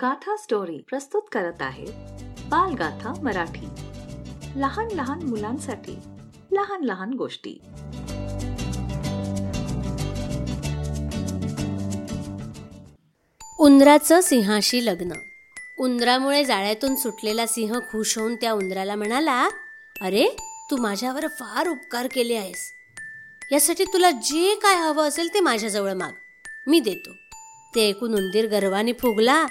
गाथा स्टोरी प्रस्तुत करत आहे बालगाथा मराठी. लहान लहान मुलांसाठी लहान लहान गोष्टी. उंदराचं सिंहाशी लग्न. उंदरामुळे जाळ्यातून सुटलेला सिंह खुश होऊन त्या उंदराला म्हणाला अरे तू माझ्यावर फार उपकार केले आहेस. यासाठी तुला जे काय हवं असेल ते माझ्याजवळ माग. मी देतो. ते ऐकून उंदीर गर्वाने फुगला.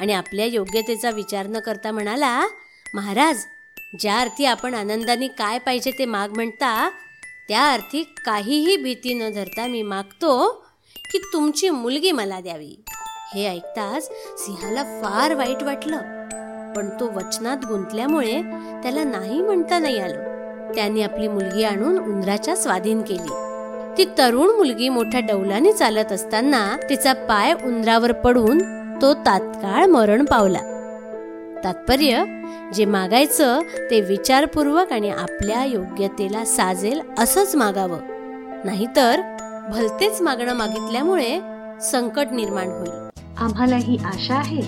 आणि आपल्या योग्यतेचा विचार न करता म्हणाला महाराज ज्या अर्थी आपण आनंदाने काय पाहिजे ते माग म्हणता त्या अर्थी काहीही भीती न धरता मी मागतो की तुमची मुलगी मला द्यावी. हे ऐकताच सिंहाला फार वाईट वाटलं. पण तो वचनात गुंतल्यामुळे त्याला नाही म्हणता नाही आलं. त्याने आपली मुलगी आणून उंदराच्या स्वाधीन केली. ती तरुण मुलगी मोठ्या डौलाने चालत असताना तिचा पाय उंदरावर पडून तो तात्काळ मरण पावला. तात्पर्य जे मागायचं ते विचारपूर्वक आणि आपल्या योग्यतेला साजेल असंच मागावं. नाहीतर भलतेच मागणं मागितल्यामुळे संकट निर्माण होईल. आम्हाला ही आशा आहे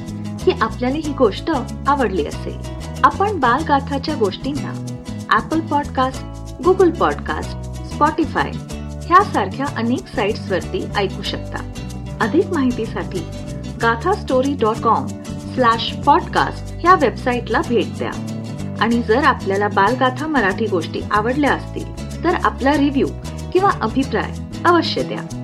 की आपल्याला ही गोष्ट आवडली असेल. आपण बालगाथाच्या गोष्टींना Apple podcast Google podcast Spotify ह्यासारख्या अनेक साईट्सवरती ऐकू शकता. अधिक माहितीसाठी Gatha story dot com slash podcast ह्या वेबसाईटला भेट द्या. आणि जर आपल्याला बालगाथा मराठी गोष्टी आवडल्या असतील तर आपला रिव्ह्यू किंवा अभिप्राय अवश्य द्या.